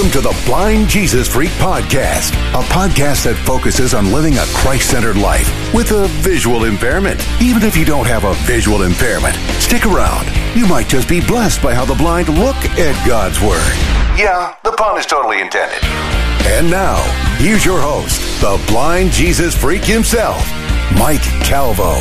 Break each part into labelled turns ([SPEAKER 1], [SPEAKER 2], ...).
[SPEAKER 1] Welcome to the Blind Jesus Freak Podcast, a podcast that focuses on living a Christ centered life with a visual impairment. Even if you don't have a visual impairment, stick around. You might just be blessed by how the blind look at God's Word. Yeah, the pun is totally intended. And now, here's your host, the Blind Jesus Freak himself, Mike Calvo.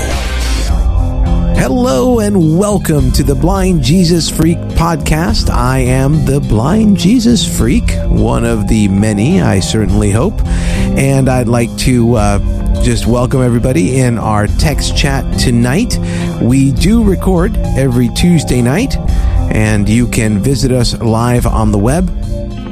[SPEAKER 2] Hello and welcome to the Blind Jesus Freak podcast. I am the Blind Jesus Freak, one of the many, I certainly hope. And I'd like to uh, just welcome everybody in our text chat tonight. We do record every Tuesday night, and you can visit us live on the web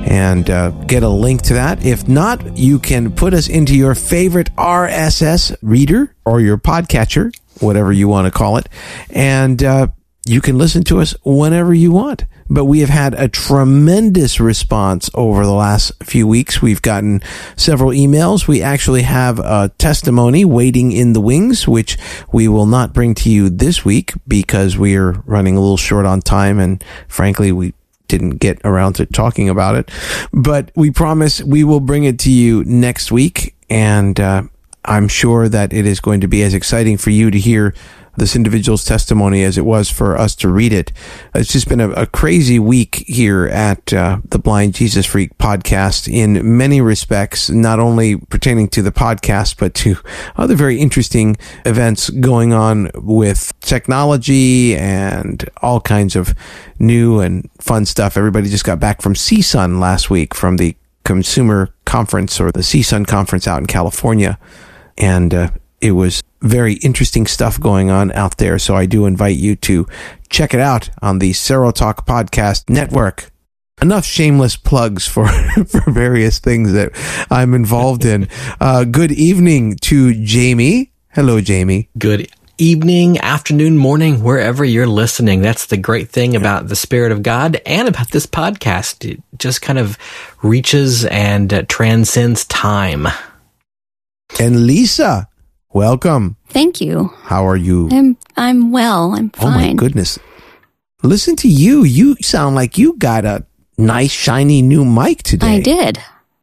[SPEAKER 2] and uh, get a link to that. If not, you can put us into your favorite RSS reader or your podcatcher whatever you want to call it. And uh, you can listen to us whenever you want. But we have had a tremendous response over the last few weeks. We've gotten several emails. We actually have a testimony waiting in the wings, which we will not bring to you this week because we are running a little short on time. And frankly, we didn't get around to talking about it. But we promise we will bring it to you next week. And uh, I'm sure that it is going to be as exciting for you to hear this individual's testimony as it was for us to read it. It's just been a, a crazy week here at uh, the Blind Jesus Freak podcast in many respects, not only pertaining to the podcast, but to other very interesting events going on with technology and all kinds of new and fun stuff. Everybody just got back from CSUN last week from the consumer conference or the CSUN conference out in California and uh, it was very interesting stuff going on out there. So I do invite you to check it out on the Serotalk Podcast Network. Enough shameless plugs for, for various things that I'm involved in. Uh, good evening to Jamie. Hello, Jamie.
[SPEAKER 3] Good evening, afternoon, morning, wherever you're listening. That's the great thing about the Spirit of God and about this podcast. It just kind of reaches and uh, transcends time.
[SPEAKER 2] And Lisa, welcome.
[SPEAKER 4] Thank you.
[SPEAKER 2] How are you?
[SPEAKER 4] I'm I'm well. I'm fine.
[SPEAKER 2] Oh my goodness. Listen to you. You sound like you got a nice shiny new mic today.
[SPEAKER 4] I did.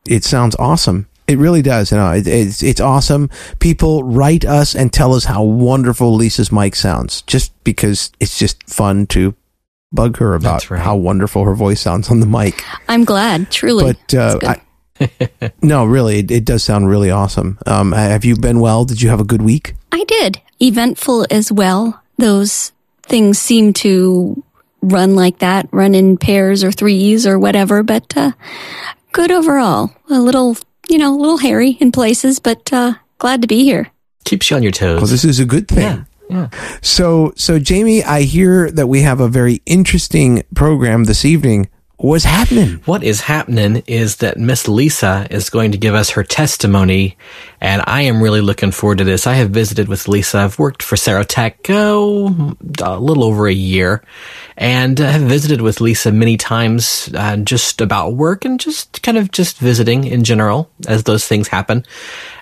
[SPEAKER 2] It sounds awesome. It really does. You know, it, it's it's awesome. People write us and tell us how wonderful Lisa's mic sounds, just because it's just fun to bug her about right. how wonderful her voice sounds on the mic.
[SPEAKER 4] I'm glad, truly.
[SPEAKER 2] But uh, I, no, really, it, it, does sound really awesome. Um, have you been well? Did you have a good week?
[SPEAKER 4] I did. Eventful as well. Those things seem to run like that, run in pairs or threes or whatever, but uh, good overall. A little, you know, a little hairy in places, but uh, glad to be here.
[SPEAKER 3] Keeps you on your toes.
[SPEAKER 2] Well, this is a good thing.
[SPEAKER 3] Yeah. Yeah.
[SPEAKER 2] So, so Jamie, I hear that we have a very interesting program this evening. What's happening?
[SPEAKER 3] What is happening is that Miss Lisa is going to give us her testimony, and I am really looking forward to this. I have visited with Lisa. I've worked for Serotek oh, a little over a year, and uh, have visited with Lisa many times, uh, just about work and just kind of just visiting in general as those things happen.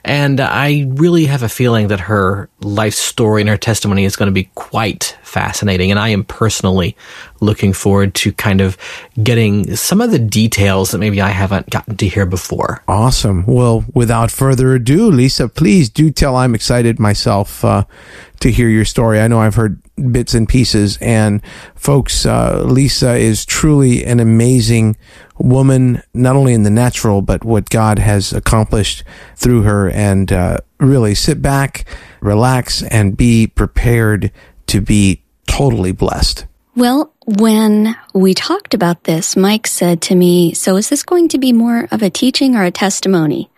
[SPEAKER 3] And I really have a feeling that her life story and her testimony is going to be quite fascinating. And I am personally looking forward to kind of getting some of the details that maybe I haven't gotten to hear before.
[SPEAKER 2] Awesome. Well, without further ado, Lisa, please do tell I'm excited myself uh, to hear your story. I know I've heard bits and pieces. And folks, uh, Lisa is truly an amazing woman, not only in the natural, but what God has accomplished through her. And uh, really sit back, relax, and be prepared to be totally blessed.
[SPEAKER 4] Well, when we talked about this, Mike said to me, So is this going to be more of a teaching or a testimony?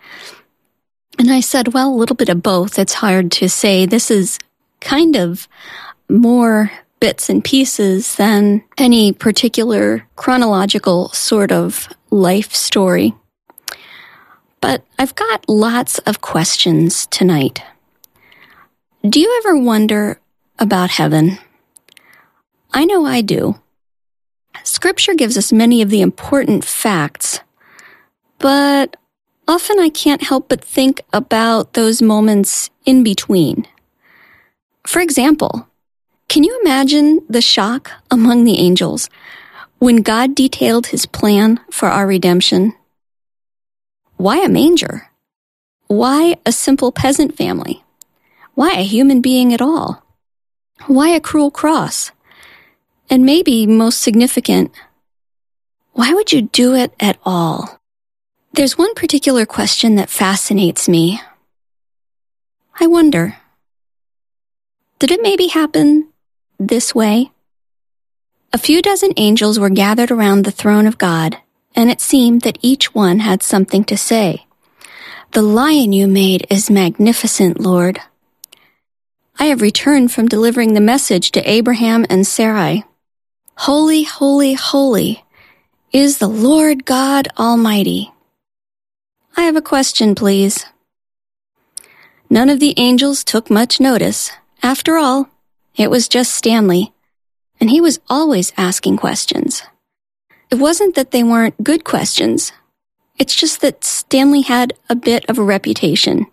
[SPEAKER 4] And I said, Well, a little bit of both. It's hard to say. This is kind of more bits and pieces than any particular chronological sort of life story. But I've got lots of questions tonight. Do you ever wonder about heaven? I know I do. Scripture gives us many of the important facts, but often I can't help but think about those moments in between. For example, can you imagine the shock among the angels When God detailed his plan for our redemption, why a manger? Why a simple peasant family? Why a human being at all? Why a cruel cross? And maybe most significant, why would you do it at all? There's one particular question that fascinates me. I wonder, did it maybe happen this way? A few dozen angels were gathered around the throne of God, and it seemed that each one had something to say. The lion you made is magnificent, Lord. I have returned from delivering the message to Abraham and Sarai. Holy, holy, holy is the Lord God Almighty. I have a question, please. None of the angels took much notice. After all, it was just Stanley, and he was always asking questions. It wasn't that they weren't good questions. It's just that Stanley had a bit of a reputation.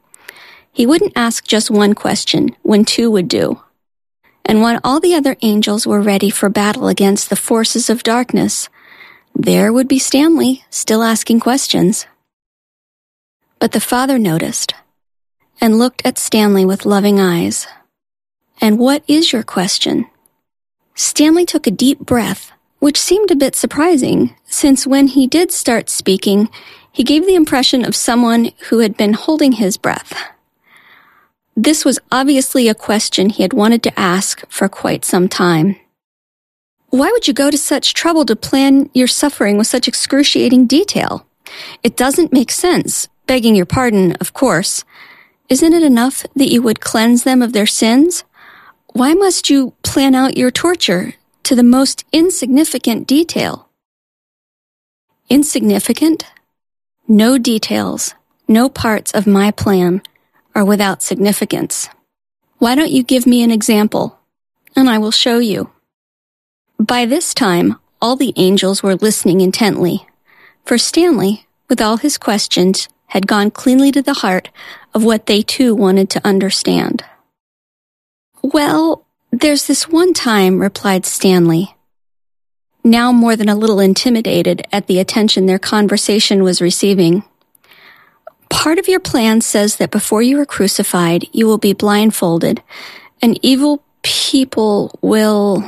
[SPEAKER 4] He wouldn't ask just one question when two would do. And when all the other angels were ready for battle against the forces of darkness, there would be Stanley still asking questions. But the father noticed and looked at Stanley with loving eyes. And what is your question? Stanley took a deep breath, which seemed a bit surprising, since when he did start speaking, he gave the impression of someone who had been holding his breath. This was obviously a question he had wanted to ask for quite some time. Why would you go to such trouble to plan your suffering with such excruciating detail? It doesn't make sense, begging your pardon, of course. Isn't it enough that you would cleanse them of their sins? Why must you plan out your torture to the most insignificant detail? Insignificant? No details, no parts of my plan are without significance. Why don't you give me an example? And I will show you. By this time, all the angels were listening intently, for Stanley, with all his questions, had gone cleanly to the heart of what they too wanted to understand. Well, there's this one time, replied Stanley, now more than a little intimidated at the attention their conversation was receiving. Part of your plan says that before you are crucified, you will be blindfolded, and evil people will,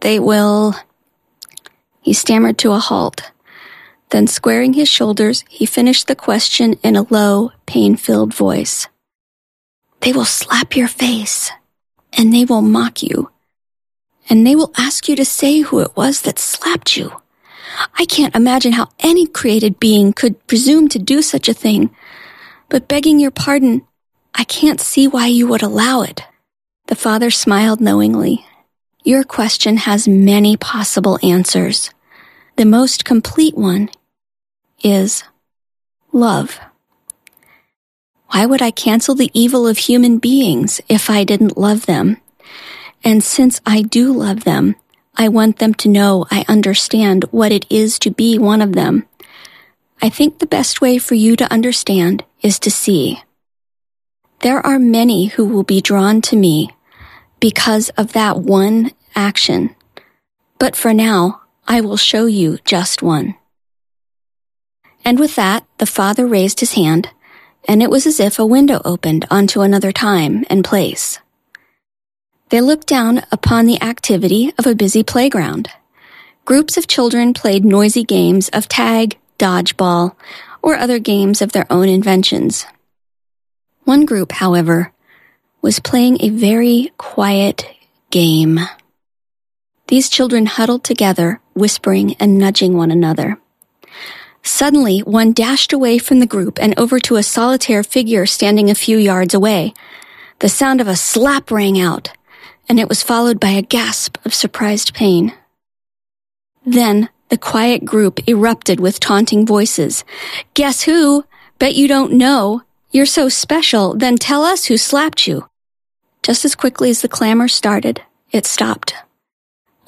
[SPEAKER 4] they will. He stammered to a halt. Then, squaring his shoulders, he finished the question in a low, pain filled voice. They will slap your face, and they will mock you, and they will ask you to say who it was that slapped you. I can't imagine how any created being could presume to do such a thing, but begging your pardon, I can't see why you would allow it. The father smiled knowingly. Your question has many possible answers. The most complete one is love. Why would I cancel the evil of human beings if I didn't love them? And since I do love them, I want them to know I understand what it is to be one of them. I think the best way for you to understand is to see. There are many who will be drawn to me because of that one action. But for now, I will show you just one. And with that, the father raised his hand, and it was as if a window opened onto another time and place. They looked down upon the activity of a busy playground. Groups of children played noisy games of tag, dodgeball, or other games of their own inventions. One group, however, was playing a very quiet game. These children huddled together, whispering and nudging one another. Suddenly, one dashed away from the group and over to a solitaire figure standing a few yards away. The sound of a slap rang out, and it was followed by a gasp of surprised pain. Then the quiet group erupted with taunting voices. Guess who? Bet you don't know. You're so special, then tell us who slapped you. Just as quickly as the clamor started, it stopped,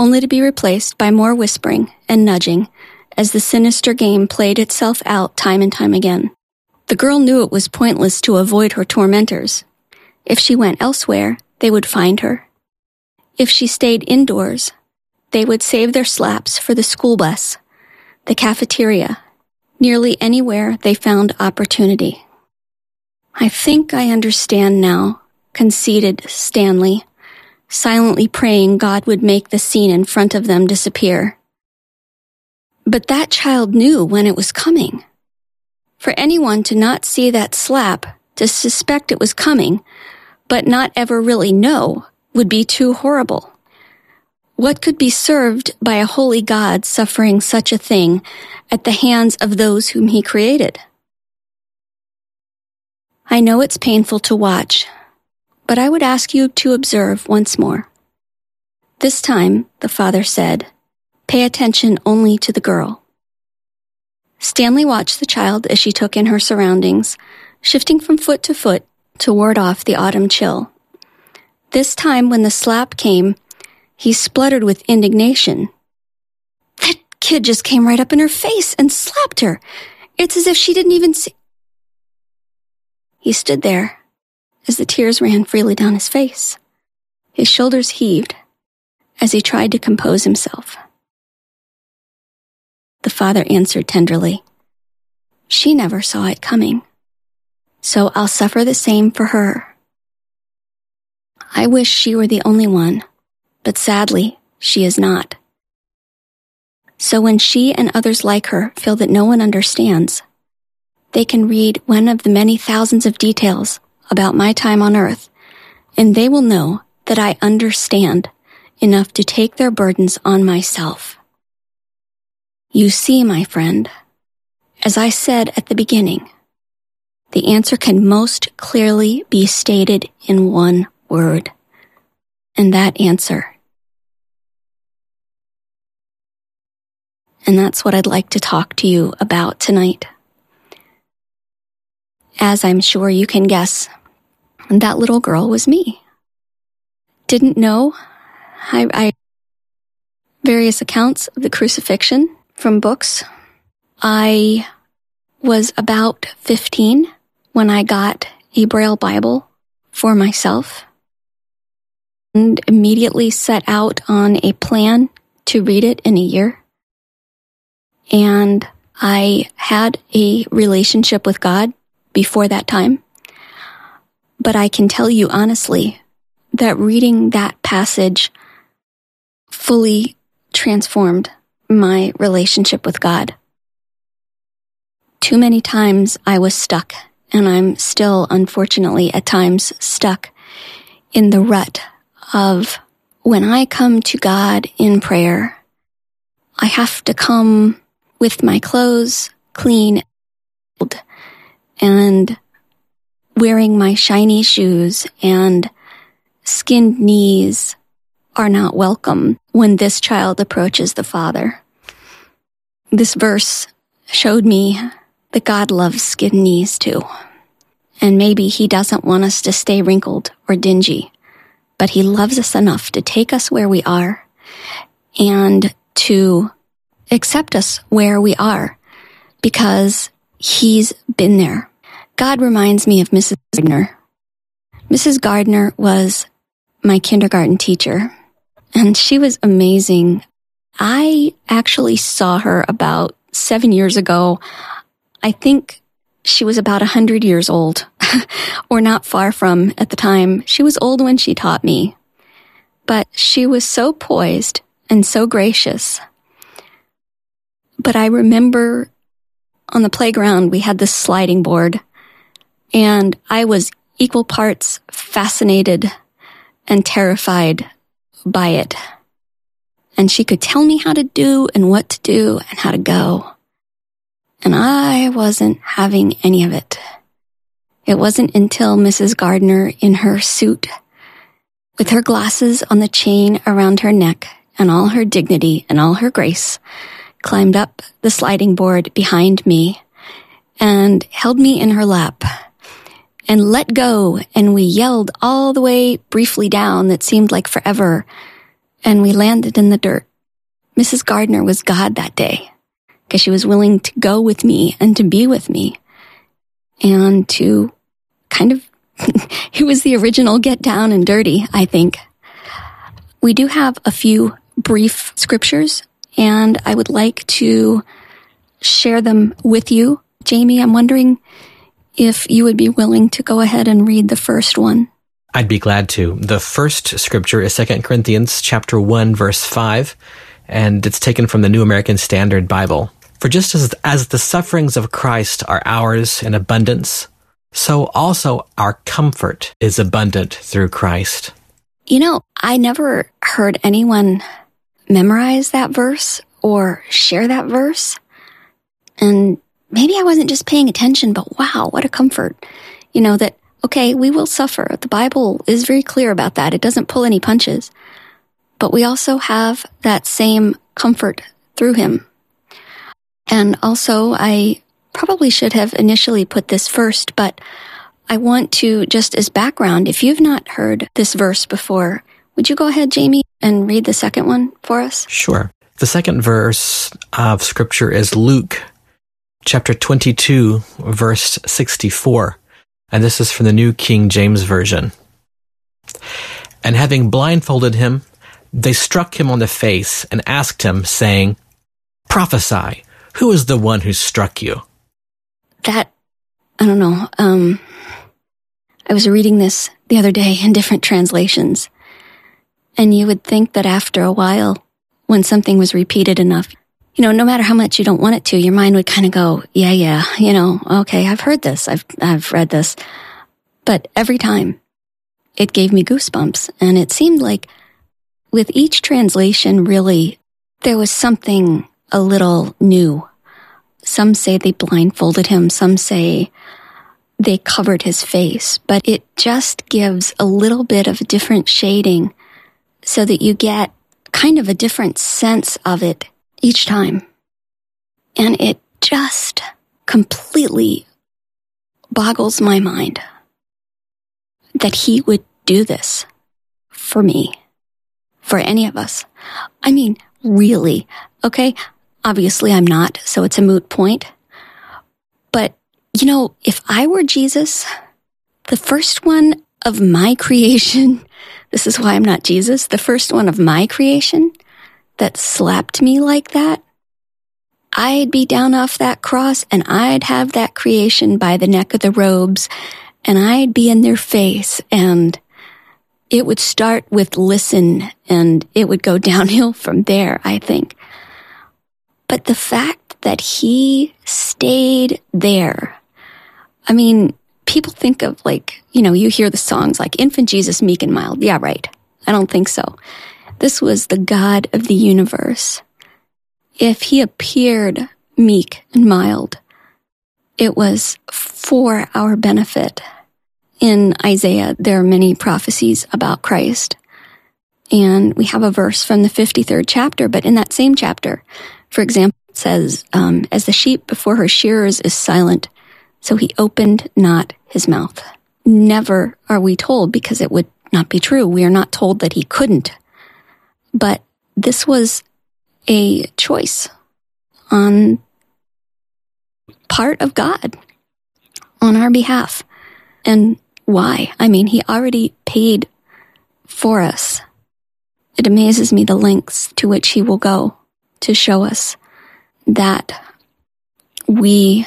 [SPEAKER 4] only to be replaced by more whispering and nudging as the sinister game played itself out time and time again. The girl knew it was pointless to avoid her tormentors. If she went elsewhere, they would find her. If she stayed indoors, they would save their slaps for the school bus, the cafeteria, nearly anywhere they found opportunity. I think I understand now, conceded Stanley, silently praying God would make the scene in front of them disappear. But that child knew when it was coming. For anyone to not see that slap, to suspect it was coming, but not ever really know, would be too horrible. What could be served by a holy God suffering such a thing at the hands of those whom he created? I know it's painful to watch, but I would ask you to observe once more. This time, the father said, pay attention only to the girl. Stanley watched the child as she took in her surroundings, shifting from foot to foot to ward off the autumn chill. This time, when the slap came, he spluttered with indignation. That kid just came right up in her face and slapped her. It's as if she didn't even see. He stood there as the tears ran freely down his face. His shoulders heaved as he tried to compose himself. The father answered tenderly, She never saw it coming, so I'll suffer the same for her. I wish she were the only one, but sadly, she is not. So when she and others like her feel that no one understands, they can read one of the many thousands of details about my time on earth, and they will know that I understand enough to take their burdens on myself. You see, my friend, as I said at the beginning, the answer can most clearly be stated in one word. And that answer. And that's what I'd like to talk to you about tonight. As I'm sure you can guess, that little girl was me. Didn't know. I, I various accounts of the crucifixion from books. I was about 15 when I got a Braille Bible for myself and immediately set out on a plan to read it in a year. And I had a relationship with God before that time. But I can tell you honestly that reading that passage fully transformed my relationship with God. Too many times I was stuck, and I'm still, unfortunately, at times stuck in the rut of when I come to God in prayer, I have to come with my clothes clean and wearing my shiny shoes and skinned knees are not welcome when this child approaches the Father. This verse showed me that God loves skinned knees too. And maybe He doesn't want us to stay wrinkled or dingy, but He loves us enough to take us where we are and to accept us where we are because He's been there. God reminds me of Mrs. Gardner. Mrs. Gardner was my kindergarten teacher, and she was amazing. I actually saw her about seven years ago. I think she was about a hundred years old, or not far from at the time. She was old when she taught me, but she was so poised and so gracious. But I remember on the playground, we had this sliding board, and I was equal parts fascinated and terrified by it. And she could tell me how to do and what to do and how to go. And I wasn't having any of it. It wasn't until Mrs. Gardner in her suit, with her glasses on the chain around her neck and all her dignity and all her grace, climbed up the sliding board behind me and held me in her lap and let go. And we yelled all the way briefly down that seemed like forever. And we landed in the dirt. Mrs. Gardner was God that day because she was willing to go with me and to be with me and to kind of, it was the original get down and dirty, I think. We do have a few brief scriptures and I would like to share them with you. Jamie, I'm wondering if you would be willing to go ahead and read the first one.
[SPEAKER 3] I'd be glad to. The first scripture is 2 Corinthians chapter 1 verse 5 and it's taken from the New American Standard Bible. For just as, as the sufferings of Christ are ours in abundance, so also our comfort is abundant through Christ.
[SPEAKER 4] You know, I never heard anyone memorize that verse or share that verse. And maybe I wasn't just paying attention, but wow, what a comfort. You know, that, okay, we will suffer. The Bible is very clear about that. It doesn't pull any punches. But we also have that same comfort through him. And also, I probably should have initially put this first, but I want to, just as background, if you've not heard this verse before, would you go ahead, Jamie, and read the second one for us?
[SPEAKER 3] Sure. The second verse of scripture is Luke chapter 22, verse 64. And this is from the New King James Version. And having blindfolded him, they struck him on the face and asked him, saying, Prophesy, who is the one who struck you?
[SPEAKER 4] That, I don't know. Um, I was reading this the other day in different translations, and you would think that after a while, when something was repeated enough, you know, no matter how much you don't want it to, your mind would kind of go, yeah, yeah, you know, okay, I've heard this. I've, I've read this. But every time it gave me goosebumps. And it seemed like with each translation, really, there was something a little new. Some say they blindfolded him. Some say they covered his face, but it just gives a little bit of a different shading so that you get kind of a different sense of it each time. And it just completely boggles my mind that he would do this for me for any of us. I mean, really. Okay. Obviously I'm not, so it's a moot point. But, you know, if I were Jesus, the first one of my creation, this is why I'm not Jesus, the first one of my creation that slapped me like that, I'd be down off that cross and I'd have that creation by the neck of the robes and I'd be in their face and it would start with listen and it would go downhill from there, I think. But the fact that he stayed there, I mean, people think of like, you know, you hear the songs like Infant Jesus, Meek and Mild. Yeah, right. I don't think so. This was the God of the universe. If he appeared meek and mild, it was for our benefit in Isaiah, there are many prophecies about Christ. And we have a verse from the 53rd chapter, but in that same chapter, for example, it says, um, as the sheep before her shearers is silent, so he opened not his mouth. Never are we told because it would not be true. We are not told that he couldn't. But this was a choice on part of God on our behalf. And why? I mean, he already paid for us. It amazes me the lengths to which he will go to show us that we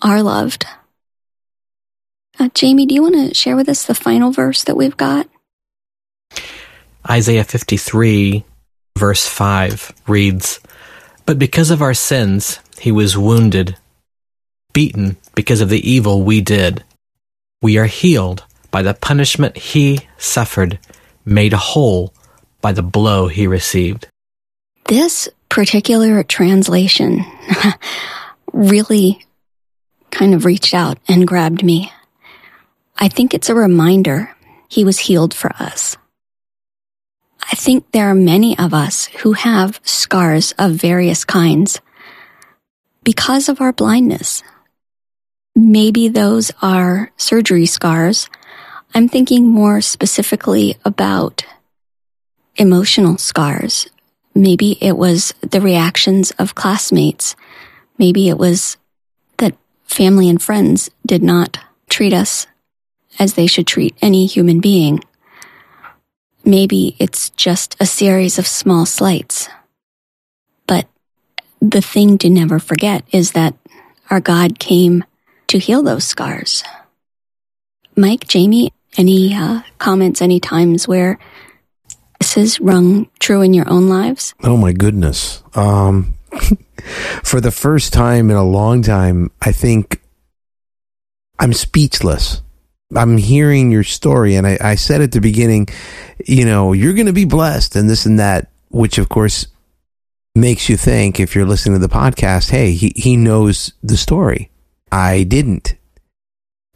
[SPEAKER 4] are loved. Uh, Jamie, do you want to share with us the final verse that we've got?
[SPEAKER 3] Isaiah 53, verse 5 reads, But because of our sins, he was wounded, beaten because of the evil we did. We are healed by the punishment he suffered, made whole by the blow he received.
[SPEAKER 4] This particular translation really kind of reached out and grabbed me. I think it's a reminder he was healed for us. I think there are many of us who have scars of various kinds because of our blindness, Maybe those are surgery scars. I'm thinking more specifically about emotional scars. Maybe it was the reactions of classmates. Maybe it was that family and friends did not treat us as they should treat any human being. Maybe it's just a series of small slights. But the thing to never forget is that our God came to heal those scars. Mike, Jamie, any uh, comments, any times where this has rung true in your own lives?
[SPEAKER 2] Oh my goodness. Um, for the first time in a long time, I think I'm speechless. I'm hearing your story, and I, I said at the beginning, you know, you're going to be blessed, and this and that, which of course makes you think, if you're listening to the podcast, hey, he, he knows the story. I didn't.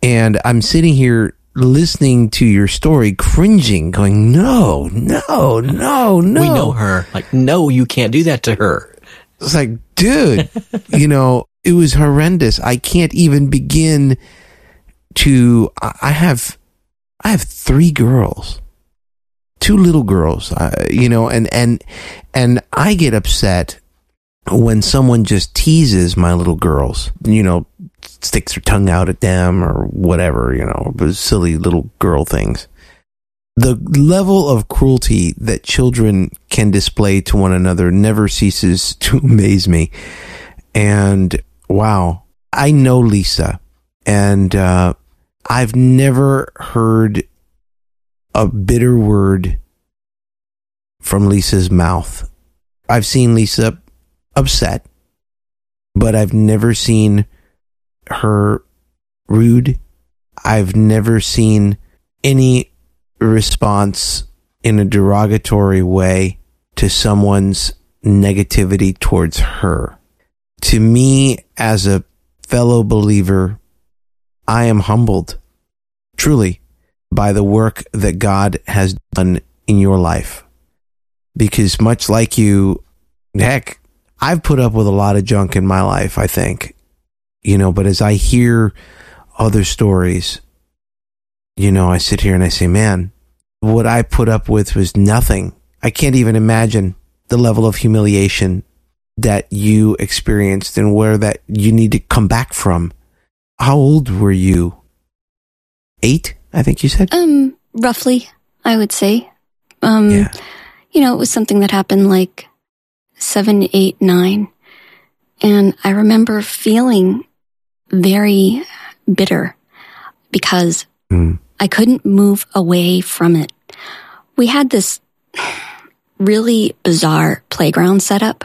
[SPEAKER 2] And I'm sitting here listening to your story, cringing, going, no, no, no, no.
[SPEAKER 3] We know her. Like, no, you can't do that to her.
[SPEAKER 2] It's like, dude, you know, it was horrendous. I can't even begin to, I have, I have three girls, two little girls, uh, you know, and, and, and I get upset when someone just teases my little girls, you know, sticks her tongue out at them or whatever, you know, silly little girl things. The level of cruelty that children can display to one another never ceases to amaze me. And wow, I know Lisa, and uh, I've never heard a bitter word from Lisa's mouth. I've seen Lisa upset, but I've never seen her rude. I've never seen any response in a derogatory way to someone's negativity towards her. To me, as a fellow believer, I am humbled, truly, by the work that God has done in your life. Because much like you, heck, I've put up with a lot of junk in my life, I think you know, but as I hear other stories, you know, I sit here and I say, man, what I put up with was nothing. I can't even imagine the level of humiliation that you experienced and where that you need to come back from. How old were you? Eight, I think you said?
[SPEAKER 4] Um, roughly, I would say. Um, yeah. you know, it was something that happened like seven, eight, nine. And I remember feeling very bitter because mm. I couldn't move away from it. We had this really bizarre playground setup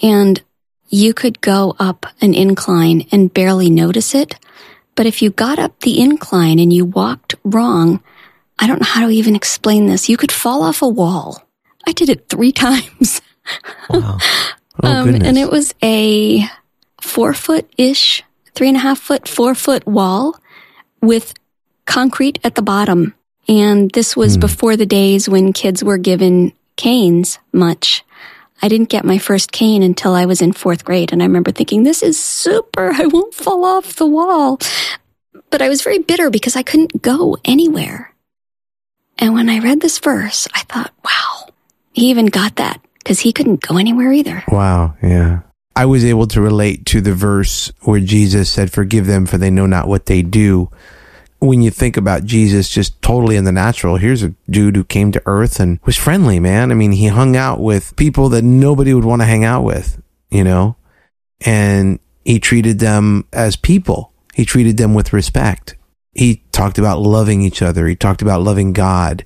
[SPEAKER 4] and you could go up an incline and barely notice it. But if you got up the incline and you walked wrong, I don't know how to even explain this. You could fall off a wall. I did it three times. Wow. Oh, um, and it was a four foot ish three and a half foot, four foot wall with concrete at the bottom. And this was mm. before the days when kids were given canes much. I didn't get my first cane until I was in fourth grade. And I remember thinking, this is super. I won't fall off the wall. But I was very bitter because I couldn't go anywhere. And when I read this verse, I thought, wow, he even got that because he couldn't go anywhere either.
[SPEAKER 2] Wow. Yeah. I was able to relate to the verse where Jesus said, Forgive them, for they know not what they do. When you think about Jesus just totally in the natural, here's a dude who came to earth and was friendly, man. I mean, he hung out with people that nobody would want to hang out with, you know, and he treated them as people. He treated them with respect. He talked about loving each other. He talked about loving God.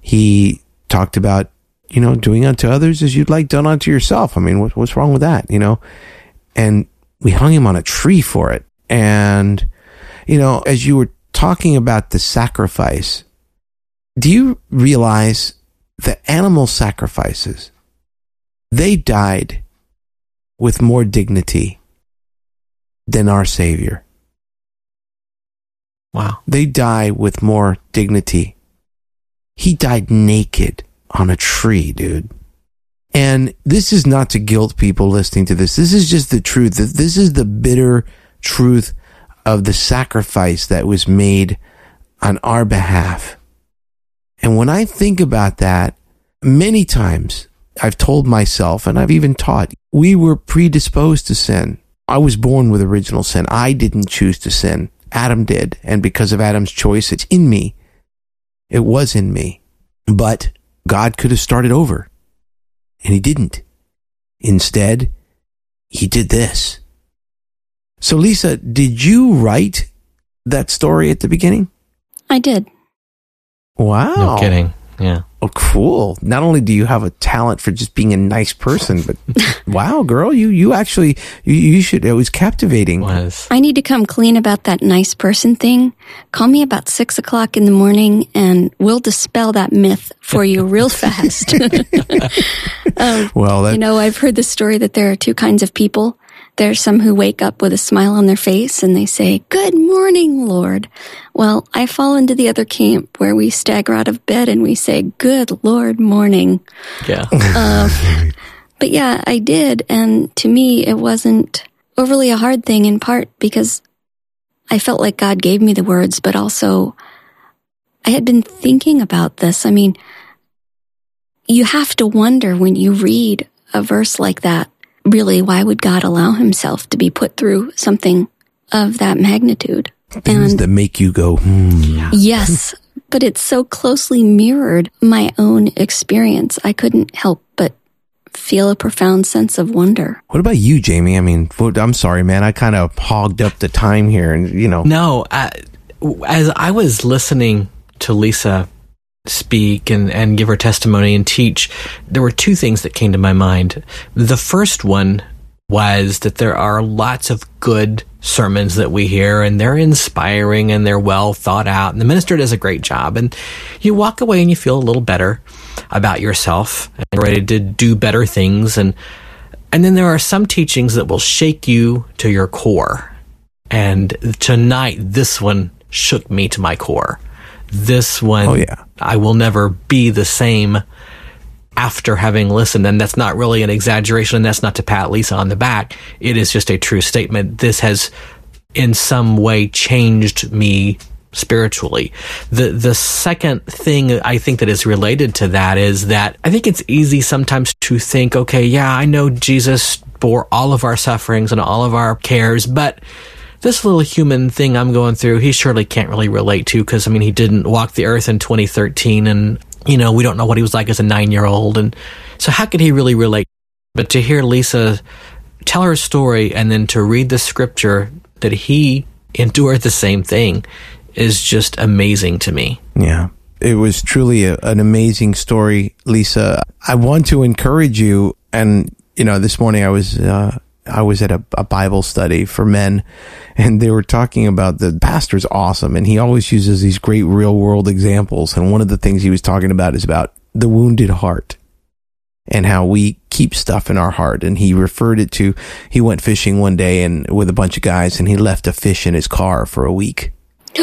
[SPEAKER 2] He talked about you know, doing unto others as you'd like done unto yourself. I mean, what, what's wrong with that? You know, and we hung him on a tree for it. And, you know, as you were talking about the sacrifice, do you realize the animal sacrifices, they died with more dignity than our Savior.
[SPEAKER 3] Wow.
[SPEAKER 2] They die with more dignity. He died naked on a tree, dude. And this is not to guilt people listening to this. This is just the truth. This is the bitter truth of the sacrifice that was made on our behalf. And when I think about that, many times I've told myself, and I've even taught, we were predisposed to sin. I was born with original sin. I didn't choose to sin. Adam did. And because of Adam's choice, it's in me. It was in me. But God could have started over. And he didn't. Instead, he did this. So, Lisa, did you write that story at the beginning?
[SPEAKER 4] I did.
[SPEAKER 2] Wow.
[SPEAKER 3] No kidding. Yeah.
[SPEAKER 2] Oh, cool. Not only do you have a talent for just being a nice person, but wow, girl, you, you actually, you, you should, it was captivating.
[SPEAKER 3] Was.
[SPEAKER 4] I need to come clean about that nice person thing. Call me about six o'clock in the morning and we'll dispel that myth for you real fast. um,
[SPEAKER 2] Well, that,
[SPEAKER 4] you know, I've heard the story that there are two kinds of people. There's some who wake up with a smile on their face and they say, Good morning, Lord. Well, I fall into the other camp where we stagger out of bed and we say, Good Lord, morning.
[SPEAKER 3] Yeah.
[SPEAKER 4] Um, but yeah, I did. And to me, it wasn't overly a hard thing in part because I felt like God gave me the words, but also I had been thinking about this. I mean, you have to wonder when you read a verse like that, really, why would God allow himself to be put through something of that magnitude?
[SPEAKER 2] things
[SPEAKER 4] And
[SPEAKER 2] that make you go, hmm.
[SPEAKER 4] yes, but it's so closely mirrored my own experience. I couldn't help but feel a profound sense of wonder.
[SPEAKER 2] What about you, Jamie? I mean, I'm sorry, man. I kind of hogged up the time here and, you know,
[SPEAKER 3] No, I, as I was listening to Lisa speak and, and give her testimony and teach, there were two things that came to my mind. The first one was that there are lots of good sermons that we hear and they're inspiring and they're well thought out and the minister does a great job and you walk away and you feel a little better about yourself and ready to do better things and and then there are some teachings that will shake you to your core and tonight, this one shook me to my core. This one,
[SPEAKER 2] Oh, yeah.
[SPEAKER 3] I will never be the same after having listened. And that's not really an exaggeration. And that's not to pat Lisa on the back. It is just a true statement. This has in some way changed me spiritually. The the second thing I think that is related to that is that I think it's easy sometimes to think, okay, yeah, I know Jesus bore all of our sufferings and all of our cares, but this little human thing I'm going through, he surely can't really relate to because I mean, he didn't walk the earth in 2013 and you know, we don't know what he was like as a 9-year-old and so how could he really relate? But to hear Lisa tell her story and then to read the scripture that he endured the same thing is just amazing to me.
[SPEAKER 2] Yeah. It was truly a, an amazing story, Lisa. I want to encourage you. And, you know, this morning I was, uh, I was at a, a Bible study for men and they were talking about the pastor's awesome and he always uses these great real world examples. And one of the things he was talking about is about the wounded heart and how we keep stuff in our heart. And he referred it to, he went fishing one day and with a bunch of guys and he left a fish in his car for a week.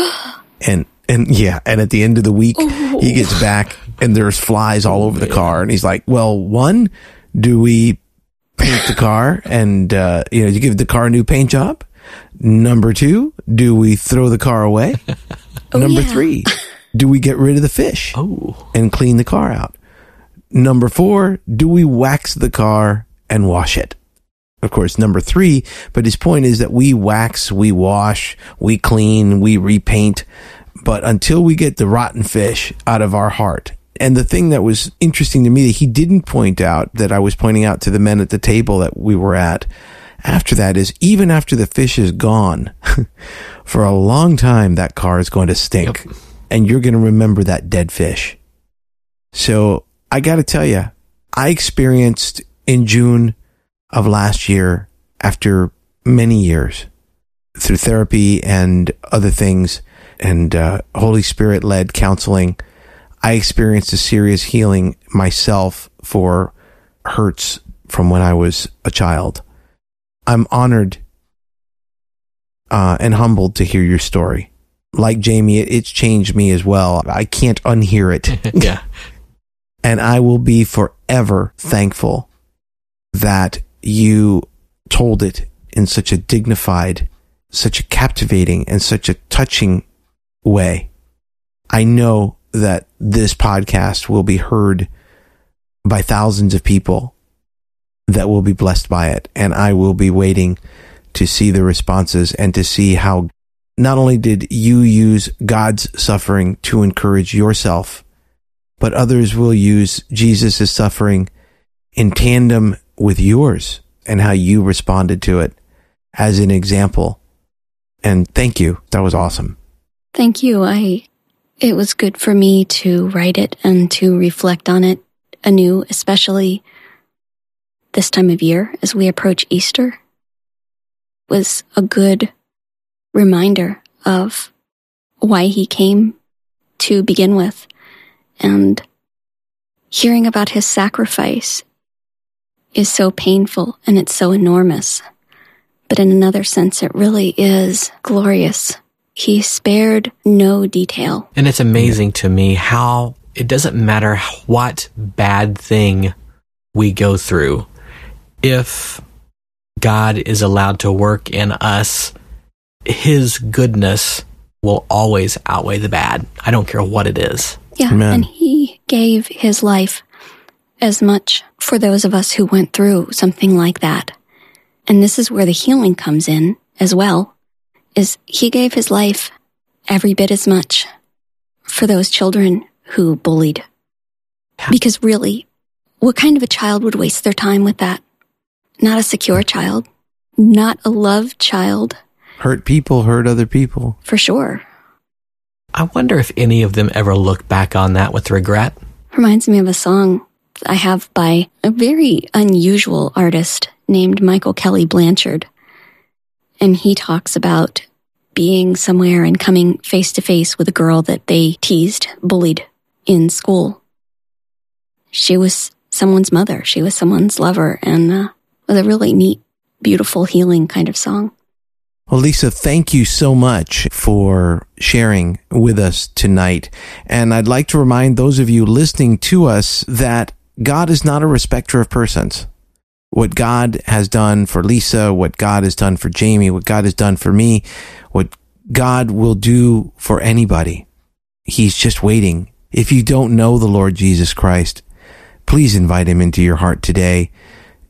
[SPEAKER 2] and, and yeah. And at the end of the week, he oh. gets back and there's flies all over the oh, car. And he's like, well, one, do we paint the car and, uh, you know, you give the car a new paint job? Number two, do we throw the car away? Number
[SPEAKER 4] yeah.
[SPEAKER 2] three, do we get rid of the fish
[SPEAKER 3] Oh,
[SPEAKER 2] and clean the car out? Number four, do we wax the car and wash it? Of course, number three, but his point is that we wax, we wash, we clean, we repaint, but until we get the rotten fish out of our heart. And the thing that was interesting to me that he didn't point out that I was pointing out to the men at the table that we were at after that is even after the fish is gone, for a long time, that car is going to stink
[SPEAKER 3] Yep.
[SPEAKER 2] and you're going to remember that dead fish. So I got to tell you, I experienced in June of last year, after many years through therapy and other things and uh, Holy Spirit led counseling, I experienced a serious healing myself for hurts from when I was a child. I'm honored uh, and humbled to hear your story. Like Jamie, it, it's changed me as well. I can't unhear it.
[SPEAKER 3] yeah.
[SPEAKER 2] And I will be forever thankful that you told it in such a dignified, such a captivating, and such a touching way. I know that this podcast will be heard by thousands of people that will be blessed by it. And I will be waiting to see the responses and to see how not only did you use God's suffering to encourage yourself but others will use Jesus' suffering in tandem with yours and how you responded to it as an example. And thank you. That was awesome.
[SPEAKER 4] Thank you. I, it was good for me to write it and to reflect on it anew, especially this time of year as we approach Easter was a good reminder of why he came to begin with and hearing about his sacrifice is so painful and it's so enormous. But in another sense, it really is glorious. He spared no detail.
[SPEAKER 3] And it's amazing to me how it doesn't matter what bad thing we go through. If God is allowed to work in us, his goodness will always outweigh the bad. I don't care what it is.
[SPEAKER 4] Yeah. Amen. And he gave his life as much for those of us who went through something like that. And this is where the healing comes in as well, is he gave his life every bit as much for those children who bullied. Because really, what kind of a child would waste their time with that? Not a secure child, not a loved child.
[SPEAKER 2] Hurt people hurt other people.
[SPEAKER 4] For sure.
[SPEAKER 3] I wonder if any of them ever look back on that with regret.
[SPEAKER 4] Reminds me of a song I have by a very unusual artist named Michael Kelly Blanchard. And he talks about being somewhere and coming face to face with a girl that they teased, bullied in school. She was someone's mother. She was someone's lover and uh, was a really neat, beautiful, healing kind of song.
[SPEAKER 2] Well, Lisa, thank you so much for sharing with us tonight. And I'd like to remind those of you listening to us that God is not a respecter of persons. What God has done for Lisa, what God has done for Jamie, what God has done for me, what God will do for anybody. He's just waiting. If you don't know the Lord Jesus Christ, please invite him into your heart today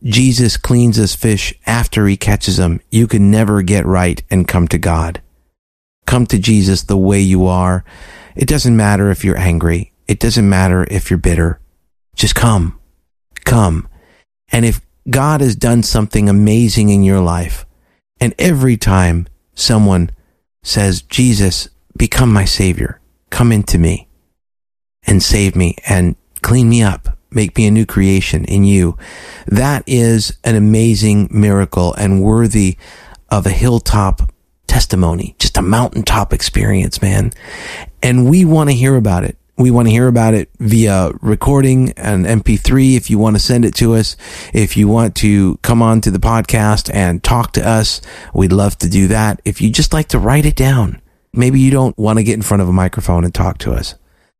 [SPEAKER 2] Jesus cleans his fish after he catches them. You can never get right and come to God. Come to Jesus the way you are. It doesn't matter if you're angry. It doesn't matter if you're bitter. Just come. Come. And if God has done something amazing in your life, and every time someone says, Jesus, become my savior, come into me and save me and clean me up make me a new creation in you. That is an amazing miracle and worthy of a hilltop testimony, just a mountaintop experience, man. And we want to hear about it. We want to hear about it via recording and MP3 if you want to send it to us. If you want to come on to the podcast and talk to us, we'd love to do that. If you just like to write it down, maybe you don't want to get in front of a microphone and talk to us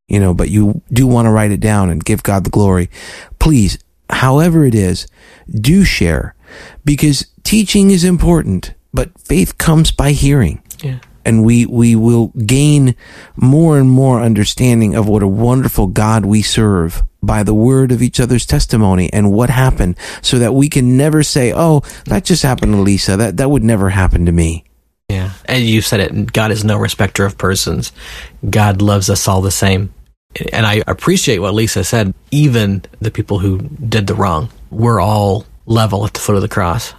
[SPEAKER 2] you know, but you do want to write it down and give God the glory. Please, however it is, do share because teaching is important, but faith comes by hearing. Yeah. And we, we will gain more and more understanding of what a wonderful God we serve by the word of each other's testimony and what happened so that we can never say, Oh, that just happened to Lisa. That, that would never happen to me.
[SPEAKER 3] Yeah. And you said it. God is no respecter of persons. God loves us all the same. And I appreciate what Lisa said. Even the people who did the wrong, we're all level at the foot of the cross.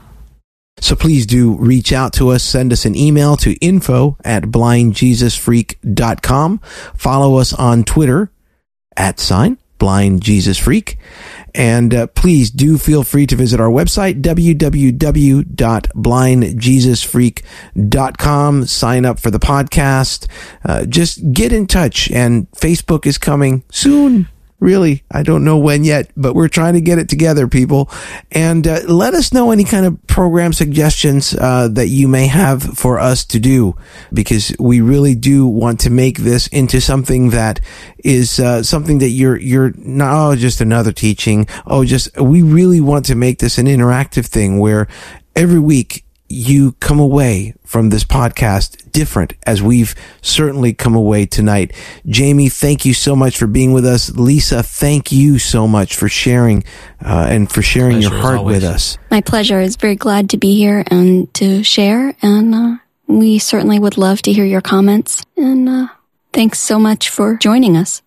[SPEAKER 2] So please do reach out to us. Send us an email to info at blindjesusfreak.com. Follow us on Twitter at sign blind Jesus freak. And uh, please do feel free to visit our website, www.blindjesusfreak.com. Sign up for the podcast. Uh, just get in touch. And Facebook is coming soon really. I don't know when yet, but we're trying to get it together, people. And uh, let us know any kind of program suggestions uh, that you may have for us to do, because we really do want to make this into something that is uh, something that you're you're not oh, just another teaching. Oh, just we really want to make this an interactive thing where every week you come away from this podcast different as we've certainly come away tonight. Jamie, thank you so much for being with us. Lisa, thank you so much for sharing uh, and for sharing your heart with us.
[SPEAKER 4] My pleasure. I was very glad to be here and to share. And uh, we certainly would love to hear your comments. And uh, thanks so much for joining us.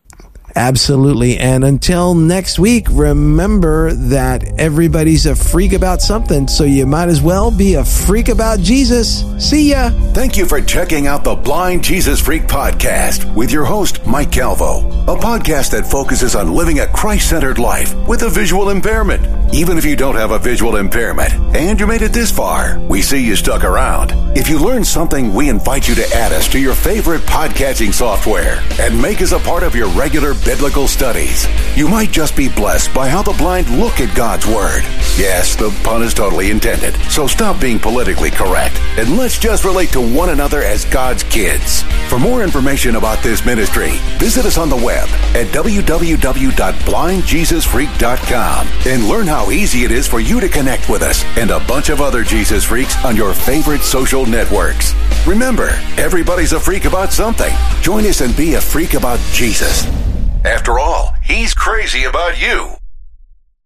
[SPEAKER 2] Absolutely. And until next week, remember that everybody's a freak about something, so you might as well be a freak about Jesus. See ya.
[SPEAKER 1] Thank you for checking out the Blind Jesus Freak podcast with your host, Mike Calvo, a podcast that focuses on living a Christ centered life with a visual impairment. Even if you don't have a visual impairment and you made it this far, we see you stuck around. If you learned something, we invite you to add us to your favorite podcasting software and make us a part of your regular biblical studies. You might just be blessed by how the blind look at God's Word. Yes, the pun is totally intended, so stop being politically correct and let's just relate to one another as God's kids. For more information about this ministry, visit us on the web at www.blindjesusfreak.com and learn how easy it is for you to connect with us and a bunch of other Jesus freaks on your favorite social networks. Remember, everybody's a freak about something. Join us and be a freak about Jesus. After all, he's crazy about you.